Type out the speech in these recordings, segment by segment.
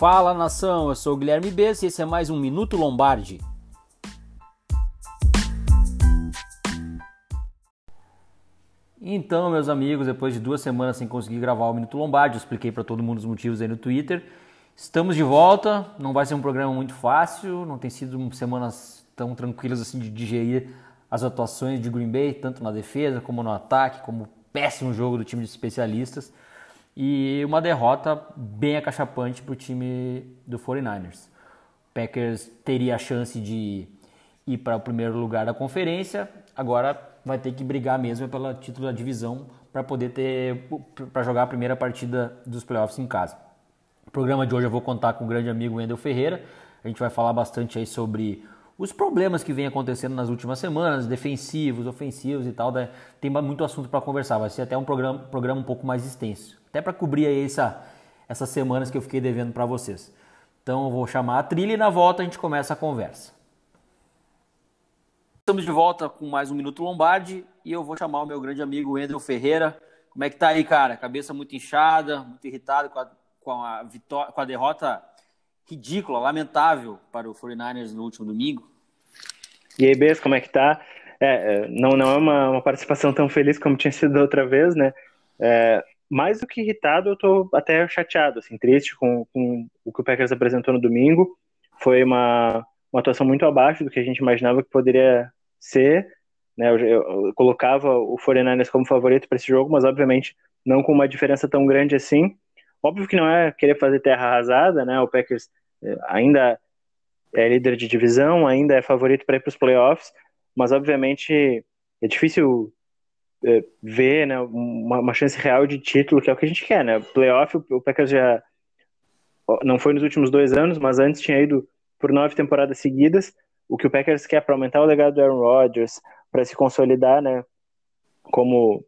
Fala nação, eu sou o Guilherme Bess e esse é mais um Minuto Lombardi. Então, meus amigos, depois de duas semanas sem conseguir gravar o Minuto Lombardi, eu expliquei para todo mundo os motivos aí no Twitter. Estamos de volta, não vai ser um programa muito fácil, não tem sido semanas tão tranquilas assim de digerir as atuações de Green Bay, tanto na defesa como no ataque, como péssimo jogo do time de especialistas e uma derrota bem acachapante para o time do 49ers. O Packers teria a chance de ir para o primeiro lugar da conferência, agora vai ter que brigar mesmo pelo título da divisão para poder ter para jogar a primeira partida dos playoffs em casa. No programa de hoje eu vou contar com o grande amigo Wendel Ferreira. A gente vai falar bastante aí sobre os problemas que vem acontecendo nas últimas semanas, defensivos, ofensivos e tal. Né? Tem muito assunto para conversar. Vai ser até um programa, programa um pouco mais extenso até para cobrir aí essa, essas semanas que eu fiquei devendo para vocês. Então eu vou chamar a trilha e na volta a gente começa a conversa. Estamos de volta com mais um Minuto Lombardi e eu vou chamar o meu grande amigo Wendel Ferreira. Como é que tá aí, cara? Cabeça muito inchada, muito irritado com a, com a, vitória, com a derrota ridícula, lamentável para o 49ers no último domingo. E aí, Bess, como é que tá? É, é, não, não é uma, uma participação tão feliz como tinha sido da outra vez, né? É, mais do que irritado, eu tô até chateado, assim, triste com, com o que o Packers apresentou no domingo. Foi uma, uma atuação muito abaixo do que a gente imaginava que poderia ser. Né? Eu, eu, eu colocava o 49ers como favorito para esse jogo, mas obviamente não com uma diferença tão grande assim. Óbvio que não é querer fazer terra arrasada, né? O Packers eh, ainda é líder de divisão, ainda é favorito para ir para os playoffs, mas obviamente é difícil ver né, uma, uma, chance real de título, que é o que a gente quer, né? Playoff, o, o Packers já não foi nos últimos dois anos, mas antes tinha ido por nove temporadas seguidas. O que o Packers quer para aumentar o legado do Aaron Rodgers, para se consolidar, né? Como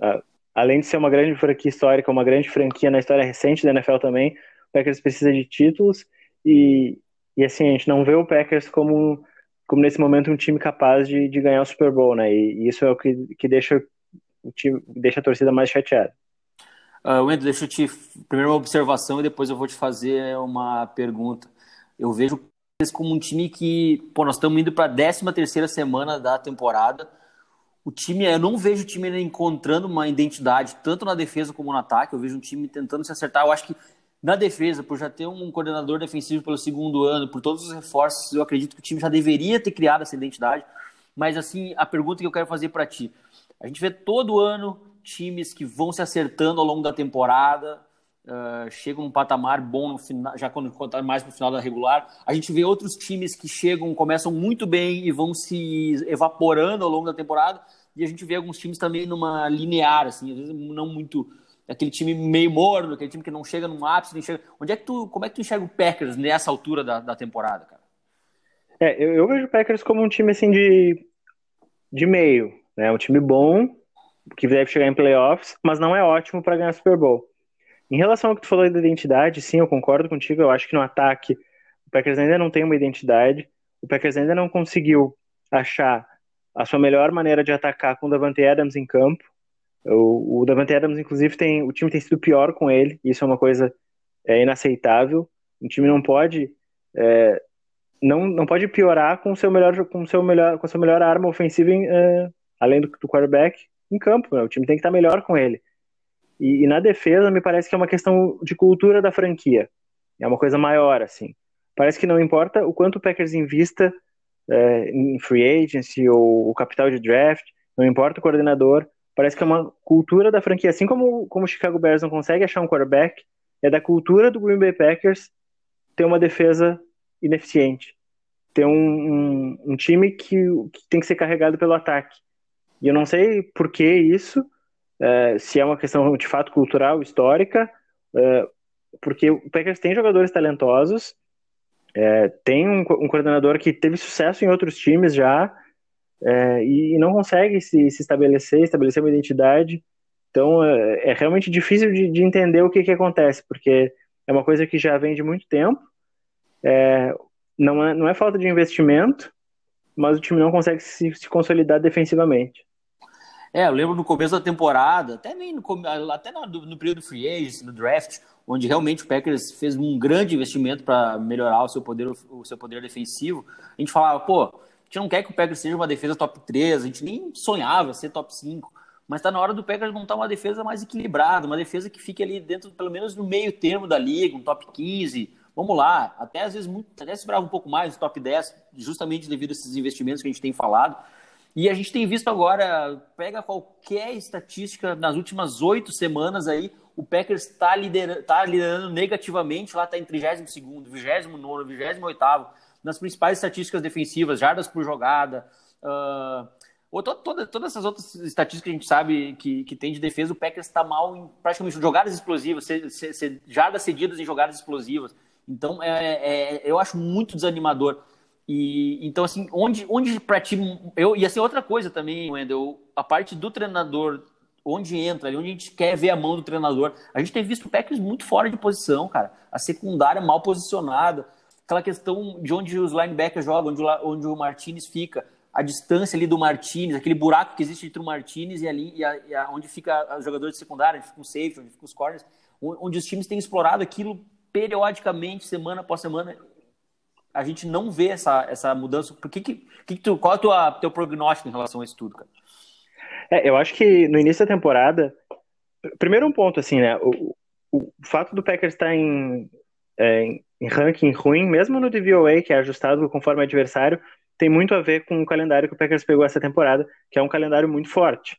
uh, além de ser uma grande franquia histórica, uma grande franquia na história recente da NFL também, o Packers precisa de títulos e, e assim, a gente não vê o Packers como como nesse momento um time capaz de, de ganhar o Super Bowl, né? E, e isso é o que, que deixa o time, deixa a torcida mais chateada. Uh, Wendel, deixa eu te primeiro uma observação e depois eu vou te fazer uma pergunta. Eu vejo eles como um time que, pô, nós estamos indo para a 13 terceira semana da temporada. O time, eu não vejo o time encontrando uma identidade tanto na defesa como no ataque. Eu vejo um time tentando se acertar. Eu acho que na defesa, por já ter um coordenador defensivo pelo segundo ano, por todos os reforços, eu acredito que o time já deveria ter criado essa identidade. Mas, assim, a pergunta que eu quero fazer para ti: a gente vê todo ano times que vão se acertando ao longo da temporada, uh, chegam num patamar bom no final, já quando contar mais para o final da regular. A gente vê outros times que chegam, começam muito bem e vão se evaporando ao longo da temporada. E a gente vê alguns times também numa linear, assim, às vezes não muito aquele time meio morno, aquele time que não chega num ápice, nem chega. Onde é que tu, como é que tu enxerga o Packers nessa altura da, da temporada, cara? É, eu, eu, vejo o Packers como um time assim de, de meio, né? Um time bom que deve chegar em playoffs, mas não é ótimo para ganhar Super Bowl. Em relação ao que tu falou da identidade, sim, eu concordo contigo. Eu acho que no ataque o Packers ainda não tem uma identidade. O Packers ainda não conseguiu achar a sua melhor maneira de atacar com o Davante Adams em campo. O, o Davante Adams, inclusive, tem, o time tem sido pior com ele, isso é uma coisa é, inaceitável. O time não pode é, não, não pode piorar com seu melhor com seu melhor com a sua melhor arma ofensiva em, é, além do, do quarterback em campo. Né? O time tem que estar melhor com ele. E, e, na defesa me parece que é uma questão de cultura da franquia. É uma coisa maior assim. Parece que não importa o quanto o Packers invista é, em free agency ou o capital de draft, não importa o coordenador, Parece que é uma cultura da franquia, assim como, como o Chicago Bears não consegue achar um quarterback, é da cultura do Green Bay Packers ter uma defesa ineficiente. Ter um, um, um time que, que, tem que ser carregado pelo ataque. E eu não sei por que isso, é, se é uma questão de fato cultural, histórica, é, porque o Packers tem jogadores talentosos, é, tem um, um coordenador que teve sucesso em outros times já, é, e não consegue se, se, estabelecer, estabelecer uma identidade. Então é, é realmente difícil de, de, entender o que, que acontece, porque é uma coisa que já vem de muito tempo. É, não, é, não é falta de investimento, mas o time não consegue se, se consolidar defensivamente. É, eu lembro no começo da temporada, até no, até no, no período free agent, no draft, onde realmente o Packers fez um grande investimento para melhorar o seu poder o seu poder defensivo. A gente falava, pô, a gente não quer que o Packers seja uma defesa top 3, a gente nem sonhava ser top 5, mas está na hora do Packers montar uma defesa mais equilibrada, uma defesa que fique ali dentro, pelo menos no meio termo da liga, um top 15, vamos lá, até às vezes muito, até se brava um pouco mais, top 10, justamente devido a esses investimentos que a gente tem falado. E a gente tem visto agora, pega qualquer estatística nas últimas oito semanas aí, o Packers está liderando, tá liderando negativamente, lá está em 32 29 28 nas principais estatísticas defensivas, jardas por jogada, uh, ou toda, todas essas outras estatísticas que a gente sabe que, que tem de defesa, o Packers está mal em praticamente jogadas explosivas, jardas cedidas em jogadas explosivas. Então, é, é, eu acho muito desanimador. E então, assim, onde, onde para ti. Eu, e assim, outra coisa também, Wendel, a parte do treinador, onde entra, onde a gente quer ver a mão do treinador. A gente tem visto o Packers muito fora de posição, cara. A secundária mal posicionada. Aquela questão de onde os linebackers jogam, onde, onde o Martinez fica. A distância ali do Martinez, aquele buraco que existe entre o Martinez e ali, e a, e a, onde fica os jogadores de secundária, onde fica o safety, onde fica os corners, onde os times têm explorado aquilo periodicamente, semana após semana, a gente não vê essa, essa mudança. Por que, que, que tu, qual é o teu prognóstico em relação a isso tudo, cara? É, eu acho que no início da temporada, primeiro um ponto, assim, né? O, o fato do Packers estar em, é, em ranking ruim, mesmo no DVOA, que é ajustado conforme adversário, tem muito a ver com o calendário que o Packers pegou essa temporada, que é um calendário muito forte.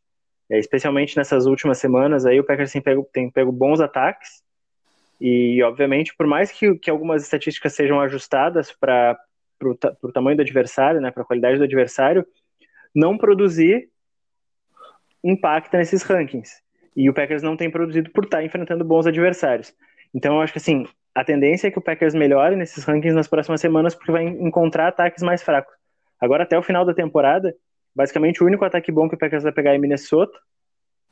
É, especialmente nessas últimas semanas, aí o Packers tem pego, tem pego bons ataques, e, obviamente, por mais que, que algumas estatísticas sejam ajustadas para o tamanho do adversário, né, para a qualidade do adversário, não produzir impacta nesses rankings. E o Packers não tem produzido por estar tá enfrentando bons adversários. Então, eu acho que assim, a tendência é que o Packers melhore nesses rankings nas próximas semanas, porque vai encontrar ataques mais fracos. Agora, até o final da temporada, basicamente o único ataque bom que o Packers vai pegar é Minnesota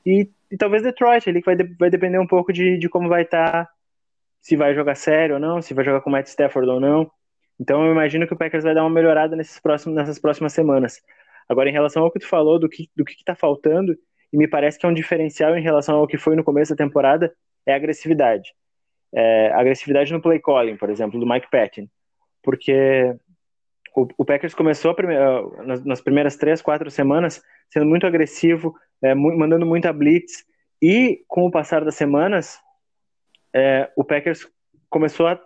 e, e talvez Detroit, ali que vai, de, vai depender um pouco de, de como vai estar tá se vai jogar sério ou não, se vai jogar com o Matt Stafford ou não. Então eu imagino que o Packers vai dar uma melhorada nesses próximos, nessas próximas semanas. Agora, em relação ao que tu falou, do que do que está faltando, e me parece que é um diferencial em relação ao que foi no começo da temporada, é a agressividade. É, agressividade no play calling, por exemplo, do Mike Patton. Porque o, o Packers começou primeira, nas, nas, primeiras três, quatro semanas sendo muito agressivo, é, mandando muita blitz, e com o passar das semanas, é, o Packers começou a.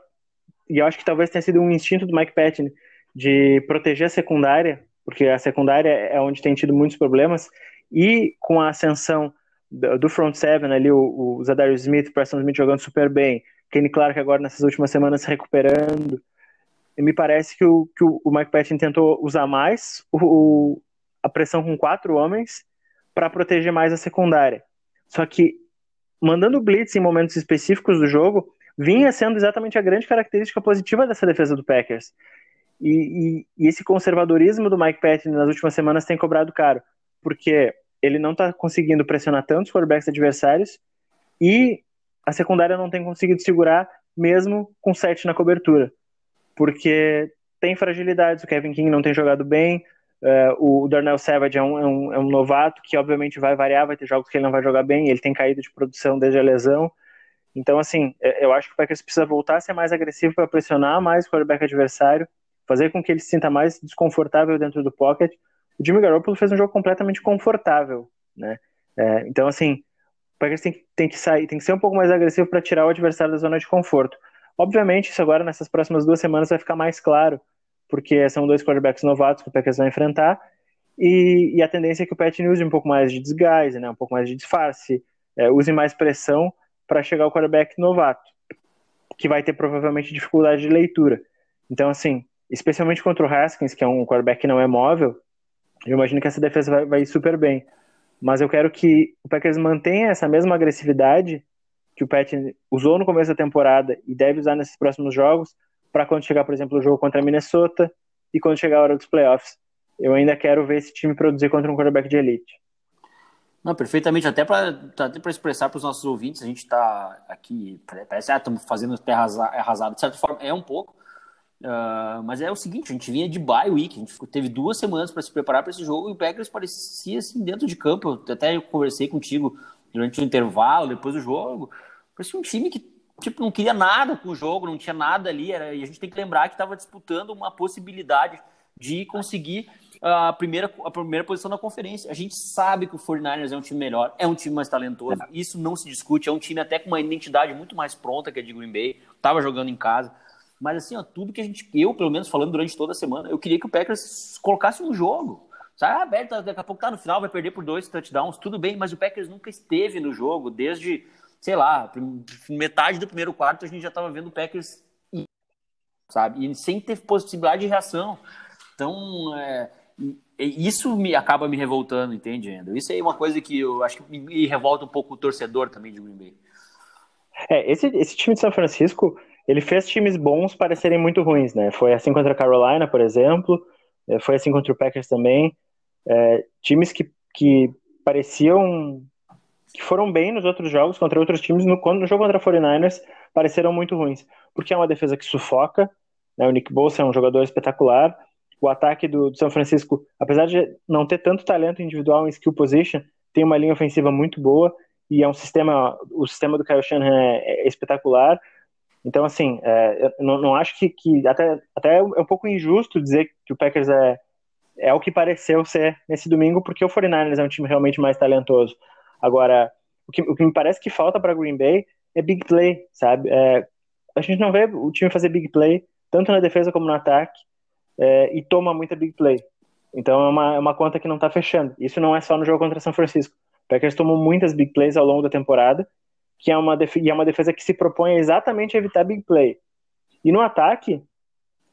E eu acho que talvez tenha sido um instinto do Mike Patton de proteger a secundária, porque a secundária é onde tem tido muitos problemas, e com a ascensão do front seven ali, o, o Zadarius Smith, Preston Smith jogando super bem, Kenny Clark agora nessas últimas semanas se recuperando, e me parece que o, que o Mike Patton tentou usar mais o, a pressão com quatro homens para proteger mais a secundária. Só que mandando blitz em momentos específicos do jogo, vinha sendo exatamente a grande característica positiva dessa defesa do Packers. E, e, e esse conservadorismo do Mike Patton nas últimas semanas tem cobrado caro, porque ele não está conseguindo pressionar tantos quarterbacks adversários e a secundária não tem conseguido segurar mesmo com sete na cobertura, porque tem fragilidades, o Kevin King não tem jogado bem, Uh, o Darnell Savage é um, é, um, é um, novato que obviamente vai variar, vai ter jogos que ele não vai jogar bem, ele tem caído de produção desde a lesão. Então, assim, é, eu acho que o Packers precisa voltar a ser mais agressivo para pressionar mais o quarterback adversário, fazer com que ele se sinta mais desconfortável dentro do pocket. O Jimmy Garoppolo fez um jogo completamente confortável, né? É, então, assim, o Packers tem, tem que sair, tem que ser um pouco mais agressivo para tirar o adversário da zona de conforto. Obviamente, isso agora nessas próximas duas semanas vai ficar mais claro, porque são dois quarterbacks novatos que o Packers vai enfrentar, e, e, a tendência é que o Pat use um pouco mais de desgaste, né, um pouco mais de disfarce, é, use mais pressão para chegar ao quarterback novato, que vai ter provavelmente dificuldade de leitura. Então, assim, especialmente contra o Haskins, que é um quarterback que não é móvel, eu imagino que essa defesa vai, vai ir super bem. Mas eu quero que o Packers mantenha essa mesma agressividade que o Pat usou no começo da temporada e deve usar nesses próximos jogos, para quando chegar, por exemplo, o jogo contra a Minnesota e quando chegar a hora dos playoffs. Eu ainda quero ver esse time produzir contra um quarterback de elite. Não, perfeitamente. Até para até expressar para os nossos ouvintes, a gente está aqui, parece que ah, estamos fazendo terra arrasada. De certa forma, é um pouco, Uh, mas é o seguinte, a gente vinha de bye week, a gente teve duas semanas para se preparar para esse jogo e o Packers parecia assim dentro de campo. Eu até conversei contigo durante o intervalo, depois do jogo. Parecia um time que tipo não queria nada com o jogo, não tinha nada ali. Era, e a gente tem que lembrar que estava disputando uma possibilidade de conseguir a primeira, a primeira posição na conferência. A gente sabe que o 49ers é um time melhor, é um time mais talentoso, isso não se discute, é um time até com uma identidade muito mais pronta que a de Green Bay, estava jogando em casa. Mas assim, ó, tudo que a gente, eu pelo menos falando durante toda a semana, eu queria que o Packers colocasse um jogo. Sabe, ah, Berta, daqui a pouco tá no final, vai perder por dois touchdowns, tudo bem, mas o Packers nunca esteve no jogo, desde, sei lá, metade do primeiro quarto a gente já tava vendo o Packers sabe? E sem ter possibilidade de reação. Então, é, isso me acaba me revoltando, entende? Isso é uma coisa que eu acho que me revolta um pouco o torcedor também de Green Bay. É, esse, esse time de São Francisco, ele fez times bons parecerem muito ruins, né? Foi assim contra a Carolina, por exemplo, é, foi assim contra o Packers também. É, times que, que pareciam que foram bem nos outros jogos contra outros times, no, no jogo contra a 49ers, pareceram muito ruins. Porque é uma defesa que sufoca, né? o Nick Bosa é um jogador espetacular, o ataque do, do São Francisco, apesar de não ter tanto talento individual em skill position, tem uma linha ofensiva muito boa, e é um sistema, o sistema do Kyle Shanahan é, é espetacular, então, assim, é, eu não, não, acho que, que até, até é um pouco injusto dizer que o Packers é, é o que pareceu ser nesse domingo, porque o 49ers é um time realmente mais talentoso. Agora, o que, o que me parece que falta para Green Bay é big play, sabe? É, a gente não vê o time fazer big play, tanto na defesa como no ataque, é, e toma muita big play. Então é uma, é uma conta que não está fechando. Isso não é só no jogo contra São Francisco. O Packers tomou muitas big plays ao longo da temporada, que é uma, e é uma defesa que se propõe exatamente a evitar big play. E no ataque,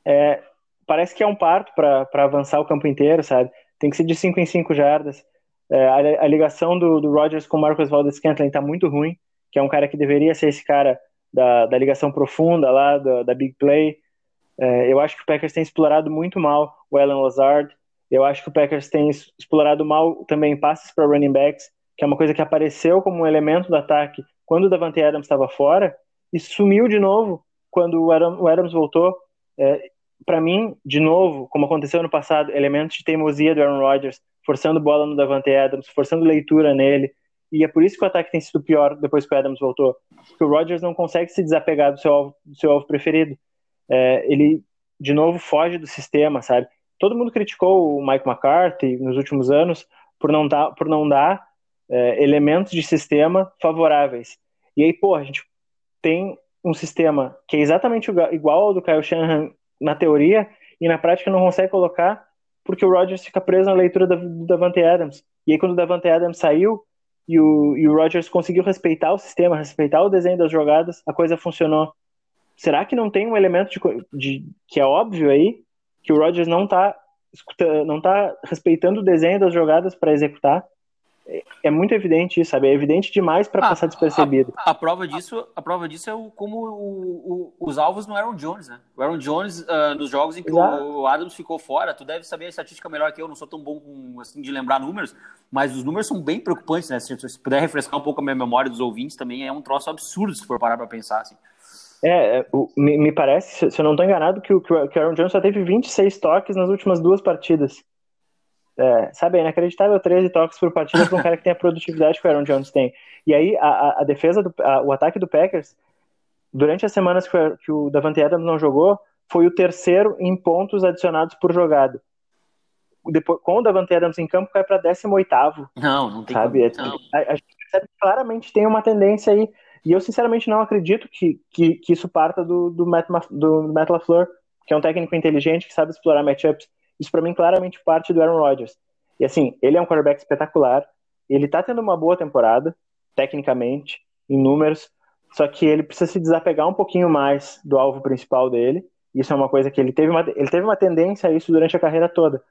é, parece que é um parto para avançar o campo inteiro, sabe? Tem que ser de 5 em 5 jardas. É, a, a, ligação do, do Rodgers com o Marcus Valdez Scantling está muito ruim, que é um cara que deveria ser esse cara da, da ligação profunda lá, da, da big play. É, eu acho que o Packers tem explorado muito mal o Alan Lazard. Eu acho que o Packers tem explorado mal também passes para running backs, que é uma coisa que apareceu como um elemento do ataque quando o Davante Adams estava fora e sumiu de novo quando o, Adam, o Adams voltou. É, para mim, de novo, como aconteceu no passado, elementos de teimosia do Aaron Rodgers, forçando bola no Davante Adams, forçando leitura nele, e é por isso que o ataque tem sido pior depois que o Adams voltou, porque o Rodgers não consegue se desapegar do seu alvo, do seu alvo preferido. É, ele, de novo, foge do sistema, sabe? Todo mundo criticou o Mike McCarthy nos últimos anos por não dar, por não dar é, elementos de sistema favoráveis. E aí, pô, a gente tem um sistema que é exatamente igual ao do Kyle Shanahan na teoria e na prática não consegue colocar porque o Rodgers fica preso na leitura do Davante Adams. E aí, quando o Davante Adams saiu e o, e o Rodgers conseguiu respeitar o sistema, respeitar o desenho das jogadas, a coisa funcionou. Será que não tem um elemento de, de que é óbvio aí que o Rodgers não está não tá respeitando o desenho das jogadas para executar? É muito evidente isso, sabe? É evidente demais para ah, passar despercebido. A, a, prova disso, a prova disso é o, como o, o, os alvos no Aaron Jones, né? O Aaron Jones, uh, nos jogos em que o Adams ficou fora, tu deve saber a estatística melhor que eu, não sou tão bom com, assim, de lembrar números, mas os números são bem preocupantes, né? Se, se puder refrescar um pouco a minha memória dos ouvintes, também é um troço absurdo se for parar para pensar, assim. É, é me, me parece, se eu não estou enganado, que o, que o Aaron Jones só teve 26 toques nas últimas duas partidas. É, sabe, é inacreditável 13 toques por partida para um cara que tem a produtividade que o Aaron Jones tem. E aí, a, a defesa, do, a, o ataque do Packers, durante as semanas que o, que o Davante Adams não jogou, foi o terceiro em pontos adicionados por jogada. Depois, com o Davante Adams em campo, cai para 18. Não, não tem sabe? Como, não. A, a, gente percebe que claramente tem uma tendência aí. E eu, sinceramente, não acredito que, que, que isso parta do, do, Matt, do Matt LaFleur, que é um técnico inteligente que sabe explorar matchups. Isso para mim claramente parte do Aaron Rodgers. E assim, ele é um quarterback espetacular, ele tá tendo uma boa temporada, tecnicamente, em números, só que ele precisa se desapegar um pouquinho mais do alvo principal dele. Isso é uma coisa que ele teve uma, ele teve uma tendência a isso durante a carreira toda.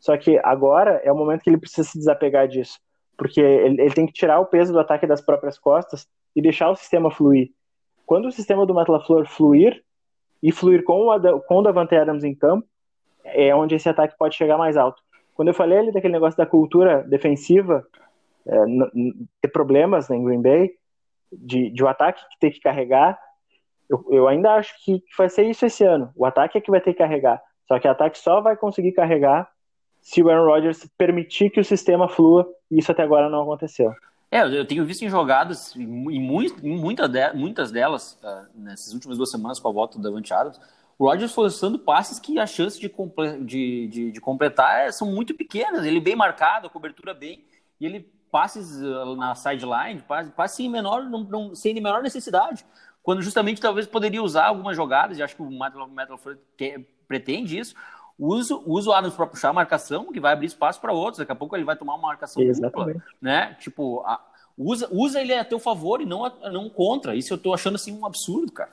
Só que agora é o momento que ele precisa se desapegar disso, porque ele, ele tem que tirar o peso do ataque das próprias costas e deixar o sistema fluir. Quando o sistema do Matt LaFleur fluir, e fluir com o, com o Davante Adams em campo, é onde esse ataque pode chegar mais alto. Quando eu falei ali daquele negócio da cultura defensiva, é, ter problemas né, em Green Bay, de, de o um ataque ter que carregar, Eu, eu ainda acho que vai ser isso esse ano. O ataque é que vai ter que carregar. Só que o ataque só vai conseguir carregar se o Aaron Rodgers permitir que o sistema flua, e isso até agora não aconteceu. É, eu tenho visto em jogadas, em, muito, em muita de, muitas delas, uh, nessas últimas duas semanas com a volta do Davante Adams, o Rodgers forçando passes que a chance de, de, de, de completar é, são muito pequenas. Ele bem marcado, a cobertura bem, e ele passes uh, na sideline, passe, passe sem, menor, não, não, sem menor necessidade. Quando justamente talvez poderia usar algumas jogadas, e acho que o Metal, Metal pretende isso, usa, usa o Adams para puxar a marcação, que vai abrir espaço para outros. Daqui a pouco ele vai tomar uma marcação Exatamente. dupla, né? Tipo, a, usa, usa ele a teu favor e não, a, não contra. Isso eu tô achando assim um absurdo, cara.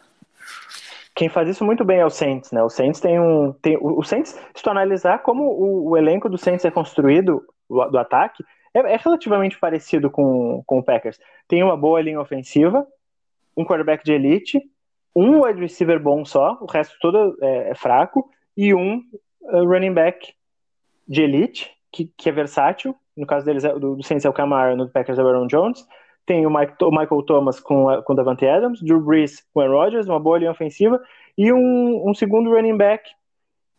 Quem faz isso muito bem é o Saints, né? O Saints tem um. Tem, o Saints, se tu analisar como o, o elenco do Saints é construído, do, do ataque, é, é, relativamente parecido com, com o Packers. Tem uma boa linha ofensiva, um quarterback de elite, um wide receiver bom só, o resto todo é, é fraco, e um uh, running back de elite, que, que é versátil. No caso deles, é, do, do Saints é o Camara, no Packers é o Aaron Jones. Tem o, Michael Thomas com, com o Davante Adams, Drew Brees com Aaron Rodgers, uma boa linha ofensiva, e um, um segundo running back,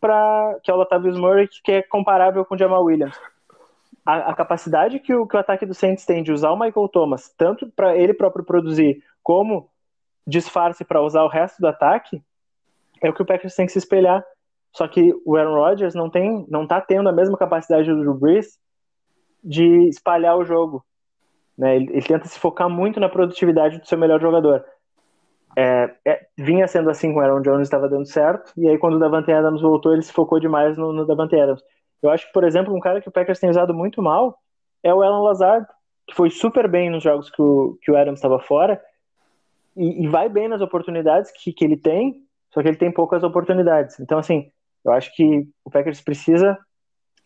pra, que é o Latavius Murray, que é comparável com o Jamal Williams. A, a, capacidade que o, que o ataque do Saints tem de usar o Michael Thomas, tanto para ele próprio produzir, como disfarce para usar o resto do ataque, é o que o Packers tem que se espelhar. Só que o Aaron Rodgers não tem, não tá tendo a mesma capacidade do Drew Brees de espalhar o jogo. Né? Ele, ele, tenta se focar muito na produtividade do seu melhor jogador. É, é, vinha sendo assim com o Aaron Jones, estava dando certo, e aí quando o Davante Adams voltou, ele se focou demais no, no Davante Adams. Eu acho que, por exemplo, um cara que o Packers tem usado muito mal é o Alan Lazard, que foi super bem nos jogos que o, que o Adams estava fora, e, e, vai bem nas oportunidades que, que ele tem, só que ele tem poucas oportunidades. Então, assim, eu acho que o Packers precisa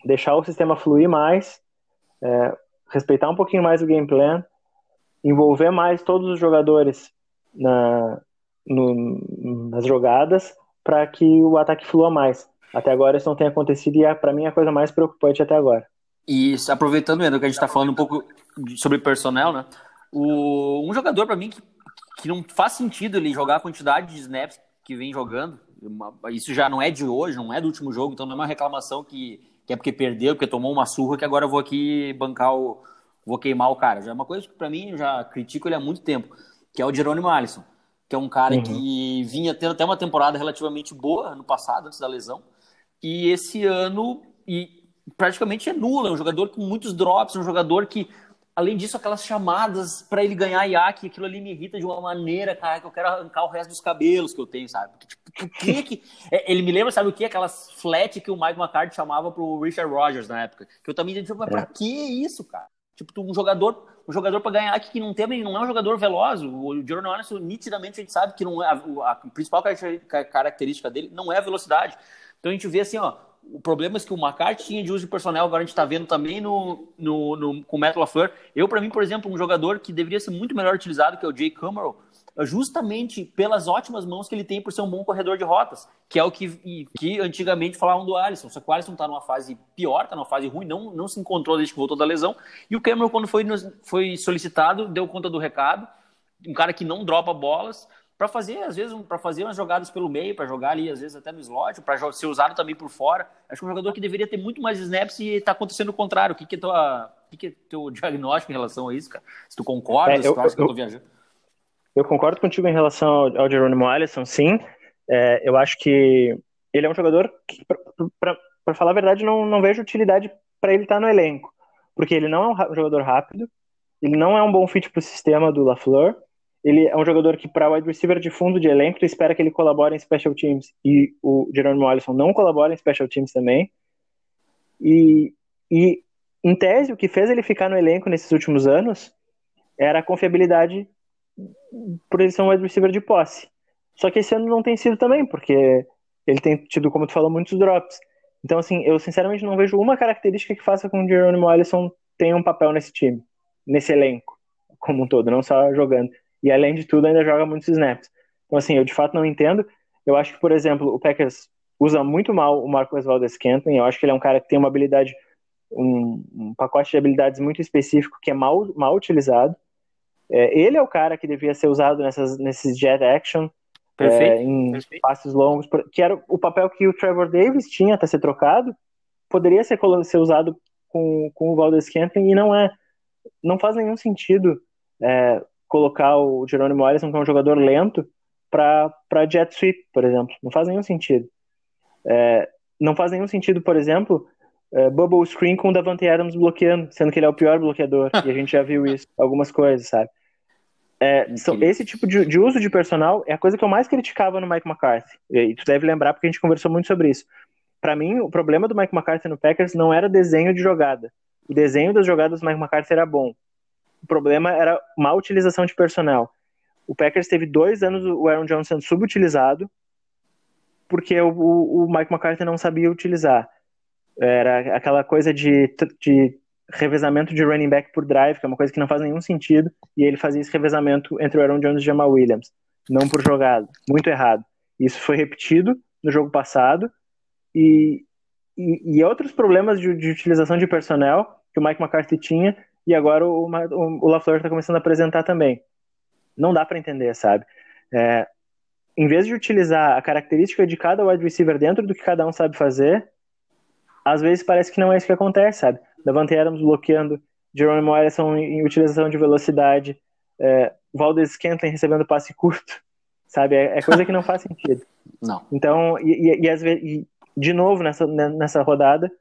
deixar o sistema fluir mais, é, respeitar um pouquinho mais o game plan, envolver mais todos os jogadores na, no, nas jogadas para que o ataque flua mais. Até agora isso não tem acontecido e é, para mim é a coisa mais preocupante até agora. E aproveitando, Endo, que a gente está falando um pouco sobre personnel, né? O, um jogador para mim que, que não faz sentido ele jogar a quantidade de snaps que vem jogando, isso já não é de hoje, não é do último jogo, então não é uma reclamação que, que é porque perdeu, porque tomou uma surra, que agora eu vou aqui bancar o. vou queimar o cara. Já é uma coisa que para mim eu já critico ele há muito tempo, que é o Jerônimo Alisson, que é um cara uhum. que vinha tendo até uma temporada relativamente boa ano passado, antes da lesão, e esse ano e praticamente é nulo, é um jogador com muitos drops, um jogador que Além disso, aquelas chamadas para ele ganhar IAC, aquilo ali me irrita de uma maneira, cara, que eu quero arrancar o resto dos cabelos que eu tenho, sabe? Porque, tipo, por que que... É, ele me lembra, sabe o que? Aquelas flat que o Mike McCarthy chamava pro Richard Rogers na época. Que eu também disse, mas pra é. que isso, cara? Tipo, um jogador, um jogador para ganhar aqui que não tem, não é um jogador veloz. O Jordan Anderson, nitidamente, a gente sabe que não é, a, a principal característica dele não é a velocidade. Então a gente vê assim, ó, o problema é que o McCarthy tinha de uso de personnel, agora a gente está vendo também no, no, no, com o Matt LaFleur. Eu, para mim, por exemplo, um jogador que deveria ser muito melhor utilizado, que é o Jay Cameron, é justamente pelas ótimas mãos que ele tem por ser um bom corredor de rotas, que é o que, que antigamente falavam do Alisson. Só que o Alisson está numa fase pior, está numa fase ruim, não, não se encontrou desde que voltou da lesão. E o Cameron, quando foi, foi solicitado, deu conta do recado. Um cara que não dropa bolas, para fazer, às vezes, para fazer umas jogadas pelo meio, para jogar ali, às vezes, até no slot, para ser usado também por fora. Acho que é um jogador que deveria ter muito mais snaps e está acontecendo o contrário. O que, que é tua, o que, que é teu diagnóstico em relação a isso, cara? Se tu concorda, é, se tu acha que eu tô viajando. Eu concordo contigo em relação ao, ao Jerônimo Alisson, sim. É, eu acho que ele é um jogador que, para falar a verdade, não, não vejo utilidade para ele estar tá no elenco. Porque ele não é um jogador rápido, ele não é um bom fit para o sistema do LaFleur, ele é um jogador que, para wide receiver de fundo de elenco, tu espera que ele colabore em special teams. E o Jerome Alisson não colabora em special teams também. E, e, em tese, o que fez ele ficar no elenco nesses últimos anos era a confiabilidade por ele ser um wide receiver de posse. Só que esse ano não tem sido também, porque ele tem tido, como tu falou, muitos drops. Então, assim, eu sinceramente não vejo uma característica que faça com que o Jerome Alisson tenha um papel nesse time, nesse elenco, como um todo, não só jogando e além de tudo ainda joga muitos snaps. Então, assim, eu de fato não entendo. Eu acho que, por exemplo, o Packers usa muito mal o Marcos Valdez Kenton. Eu acho que ele é um cara que tem uma habilidade, um, um pacote de habilidades muito específico que é mal, mal utilizado. É, ele é o cara que devia ser usado nessas, nesses jet action é, em Perfeito. passes longos, que era o papel que o Trevor Davis tinha até ser trocado, poderia ser, ser usado com, com o Valdez Scantling e não é. Não faz nenhum sentido é, colocar o Jerônimo Ellison, que é um jogador lento, para jet sweep, por exemplo. Não faz nenhum sentido. É, não faz nenhum sentido, por exemplo, é, bubble screen com o Davante Adams bloqueando, sendo que ele é o pior bloqueador. e a gente já viu isso, algumas coisas, sabe? É, são, esse tipo de, de, uso de personal é a coisa que eu mais criticava no Mike McCarthy. E tu deve lembrar porque a gente conversou muito sobre isso. Para mim, o problema do Mike McCarthy no Packers não era desenho de jogada. O desenho das jogadas do Mike McCarthy era bom. O problema era má utilização de personal. O Packers teve dois anos o Aaron Jones sendo subutilizado porque o, o, o Mike McCarthy não sabia utilizar. Era aquela coisa de, de revezamento de running back por drive, que é uma coisa que não faz nenhum sentido, e ele fazia esse revezamento entre o Aaron Jones e o Jamal Williams, não por jogada, muito errado. Isso foi repetido no jogo passado, e, e, e outros problemas de, de, utilização de personnel que o Mike McCarthy tinha, e agora o, o, o LaFleur está começando a apresentar também. Não dá para entender, sabe? É, em vez de utilizar a característica de cada wide receiver dentro do que cada um sabe fazer, às vezes parece que não é isso que acontece, sabe? Davante Adams bloqueando, Jerome Morrison em utilização de velocidade, é, Valdez Scantling recebendo passe curto, sabe? É, é, coisa que não faz sentido. Não. Então, e, e, às vezes, e de novo nessa, nessa rodada,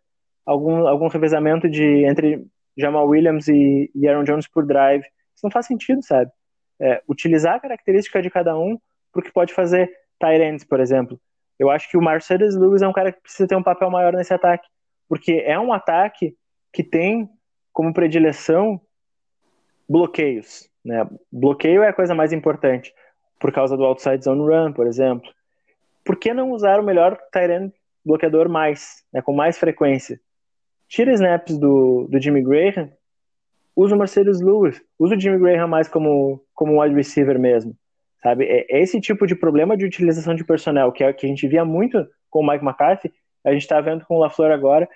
algum, algum revezamento de entre Jamal Williams e, e Aaron Jones por drive. Isso não faz sentido, sabe? É, utilizar a característica de cada um porque pode fazer ends, por exemplo. Eu acho que o Mercedes Lewis é um cara que precisa ter um papel maior nesse ataque, porque é um ataque que tem como predileção bloqueios. Né? Bloqueio é a coisa mais importante, por causa do outside zone run, por exemplo. Por que não usar o melhor Tyrant bloqueador mais, né, com mais frequência? Tira snaps do, do Jimmy Graham, usa o Mercedes Lewis, usa o Jimmy Graham mais como, como wide receiver mesmo. Sabe? É, é esse tipo de problema de utilização de personnel que, é, que a gente via muito com o Mike McCarthy, a gente está vendo com o LaFleur agora,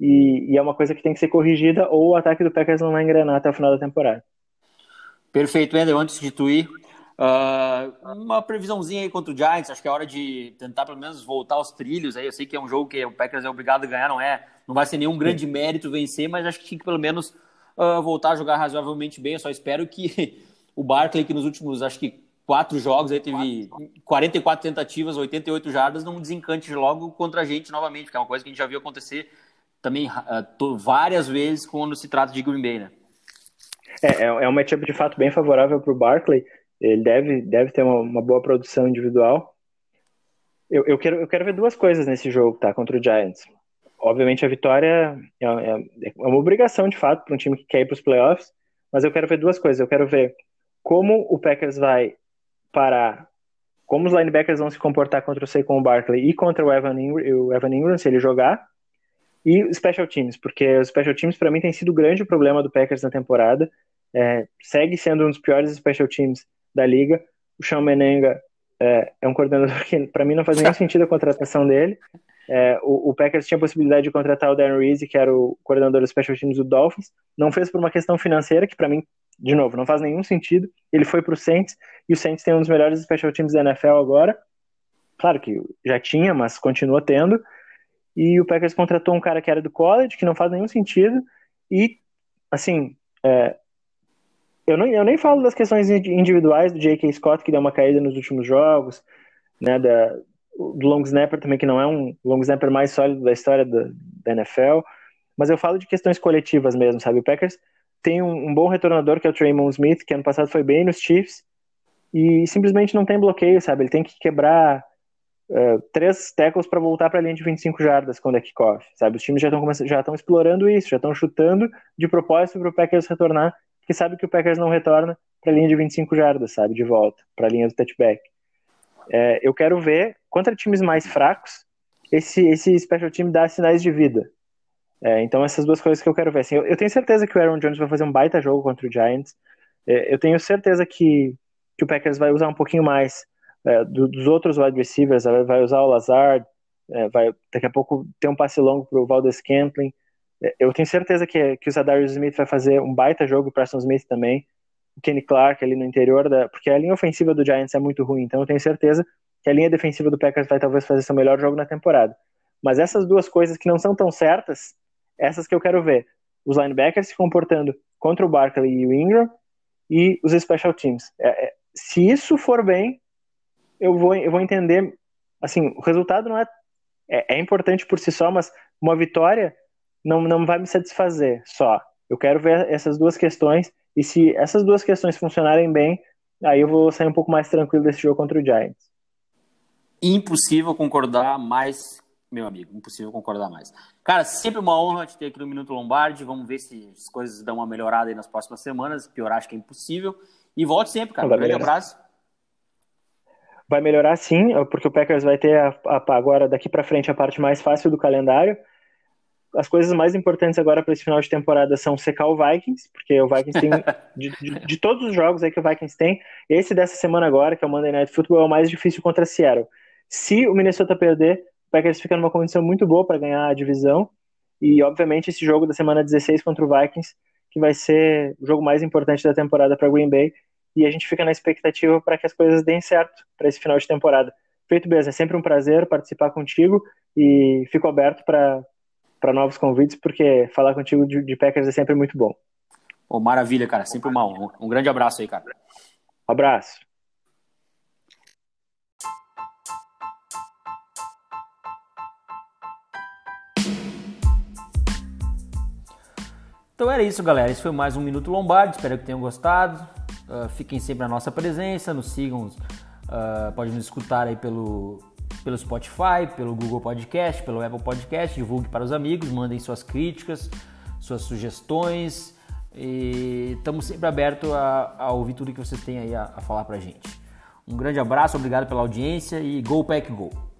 e, e, é uma coisa que tem que ser corrigida ou o ataque do Packers não vai engrenar até o final da temporada. Perfeito, Ender. Antes de tu ir, uh, uma previsãozinha aí contra o Giants. Acho que é hora de tentar pelo menos voltar aos trilhos. Aí eu sei que é um jogo que o Packers é obrigado a ganhar, não é? Não vai ser nenhum grande mérito vencer, mas acho que tinha que pelo menos uh, voltar a jogar razoavelmente bem. Eu só espero que o Barkley, que nos últimos, acho que quatro jogos, aí teve 44 tentativas, 88 jardas, não desencante logo contra a gente novamente, que é uma coisa que a gente já viu acontecer também uh, várias vezes quando se trata de Green Bay, né? É, é, é um matchup de fato bem favorável para o Barkley. Ele deve, deve ter uma, uma boa produção individual. Eu, eu, quero, eu quero ver duas coisas nesse jogo, tá? Contra o Giants. Obviamente a vitória é, é, é uma obrigação de fato para um time que quer ir para os playoffs, mas eu quero ver duas coisas. Eu quero ver como o Packers vai parar, como os linebackers vão se comportar contra o Saquon Barkley e contra o Evan Ingram, o Evan Ingram se ele jogar, e special teams, porque os special teams para mim tem sido o grande problema do Packers na temporada. É, segue sendo um dos piores special teams da liga. O Sean Menenga é, é um coordenador que para mim não faz nenhum sentido a contratação dele. É, o, o, Packers tinha a possibilidade de contratar o Darren Reese, que era o coordenador dos special teams do Dolphins. Não fez por uma questão financeira, que para mim, de novo, não faz nenhum sentido. Ele foi para o Saints, e o Saints tem um dos melhores special teams da NFL agora. Claro que já tinha, mas continua tendo e o Packers contratou um cara que era do college, que não faz nenhum sentido, e, assim, é, eu, não, eu nem falo das questões individuais do J.K. Scott, que deu uma caída nos últimos jogos, né, da, do long snapper também, que não é um long snapper mais sólido da história da, da NFL, mas eu falo de questões coletivas mesmo, sabe? O Packers tem um, um bom retornador, que é o Traymond Smith, que ano passado foi bem nos Chiefs, e simplesmente não tem bloqueio, sabe? Ele tem que quebrar uh, três tackles para voltar para a linha de 25 jardas quando é kickoff, sabe? Os times já estão já estão explorando isso, já estão chutando de propósito para o Packers retornar, porque sabe que o Packers não retorna para a linha de 25 jardas, sabe? De volta para a linha do touchback. É, eu quero ver contra times mais fracos esse esse special team dá sinais de vida. É, então essas duas coisas que eu quero ver. Assim, eu, eu, tenho certeza que o Aaron Jones vai fazer um baita jogo contra o Giants. É, eu tenho certeza que, que o Packers vai usar um pouquinho mais é, do, dos outros wide receivers, vai usar o Lazard, é, vai daqui a pouco ter um passe longo para o Valdez Scantling. É, eu tenho certeza que, que o Zadarius Smith vai fazer um baita jogo, o Preston Smith também, o Kenny Clark ali no interior, da, porque a linha ofensiva do Giants é muito ruim, então eu tenho certeza que a linha defensiva do Packers vai talvez fazer seu melhor jogo na temporada. Mas essas duas coisas que não são tão certas, essas que eu quero ver. Os linebackers se comportando contra o Barkley e o Ingram e os special teams. É, é, se isso for bem, eu vou, eu vou entender. Assim, o resultado não é, é, é importante por si só, mas uma vitória não, não vai me satisfazer só. Eu quero ver essas duas questões e se essas duas questões funcionarem bem, aí eu vou sair um pouco mais tranquilo desse jogo contra o Giants. Impossível concordar mais, meu amigo, impossível concordar mais. Cara, sempre uma honra te ter aqui no Minuto Lombardi. Vamos ver se as coisas dão uma melhorada aí nas próximas semanas. Piorar acho que é impossível. E volte sempre, cara. Um grande abraço. Vai melhorar sim, porque o Packers vai ter a, a, agora daqui para frente a parte mais fácil do calendário as coisas mais importantes agora para esse final de temporada são secar o Vikings, porque o Vikings tem, de, de, de, todos os jogos aí que o Vikings tem, esse dessa semana agora, que é o Monday Night Football, é o mais difícil contra Seattle. Se o Minnesota perder, o Packers fica numa condição muito boa para ganhar a divisão, e obviamente esse jogo da semana 16 contra o Vikings, que vai ser o jogo mais importante da temporada para Green Bay, e a gente fica na expectativa para que as coisas deem certo para esse final de temporada. Feito, Bez, é sempre um prazer participar contigo e fico aberto para para novos convites, porque falar contigo de, de, Packers é sempre muito bom. Oh, maravilha, cara. Sempre uma honra. Um grande abraço aí, cara. Um abraço. Então era isso, galera. Esse foi mais um Minuto Lombardi. Espero que tenham gostado. Uh, fiquem sempre na nossa presença, nos sigam, uh, pode nos escutar aí pelo pelo Spotify, pelo Google Podcast, pelo Apple Podcast, divulgue para os amigos, mandem suas críticas, suas sugestões e estamos sempre abertos a, a, ouvir tudo que vocês têm aí a, a falar para gente. Um grande abraço, obrigado pela audiência e Go Pack Go!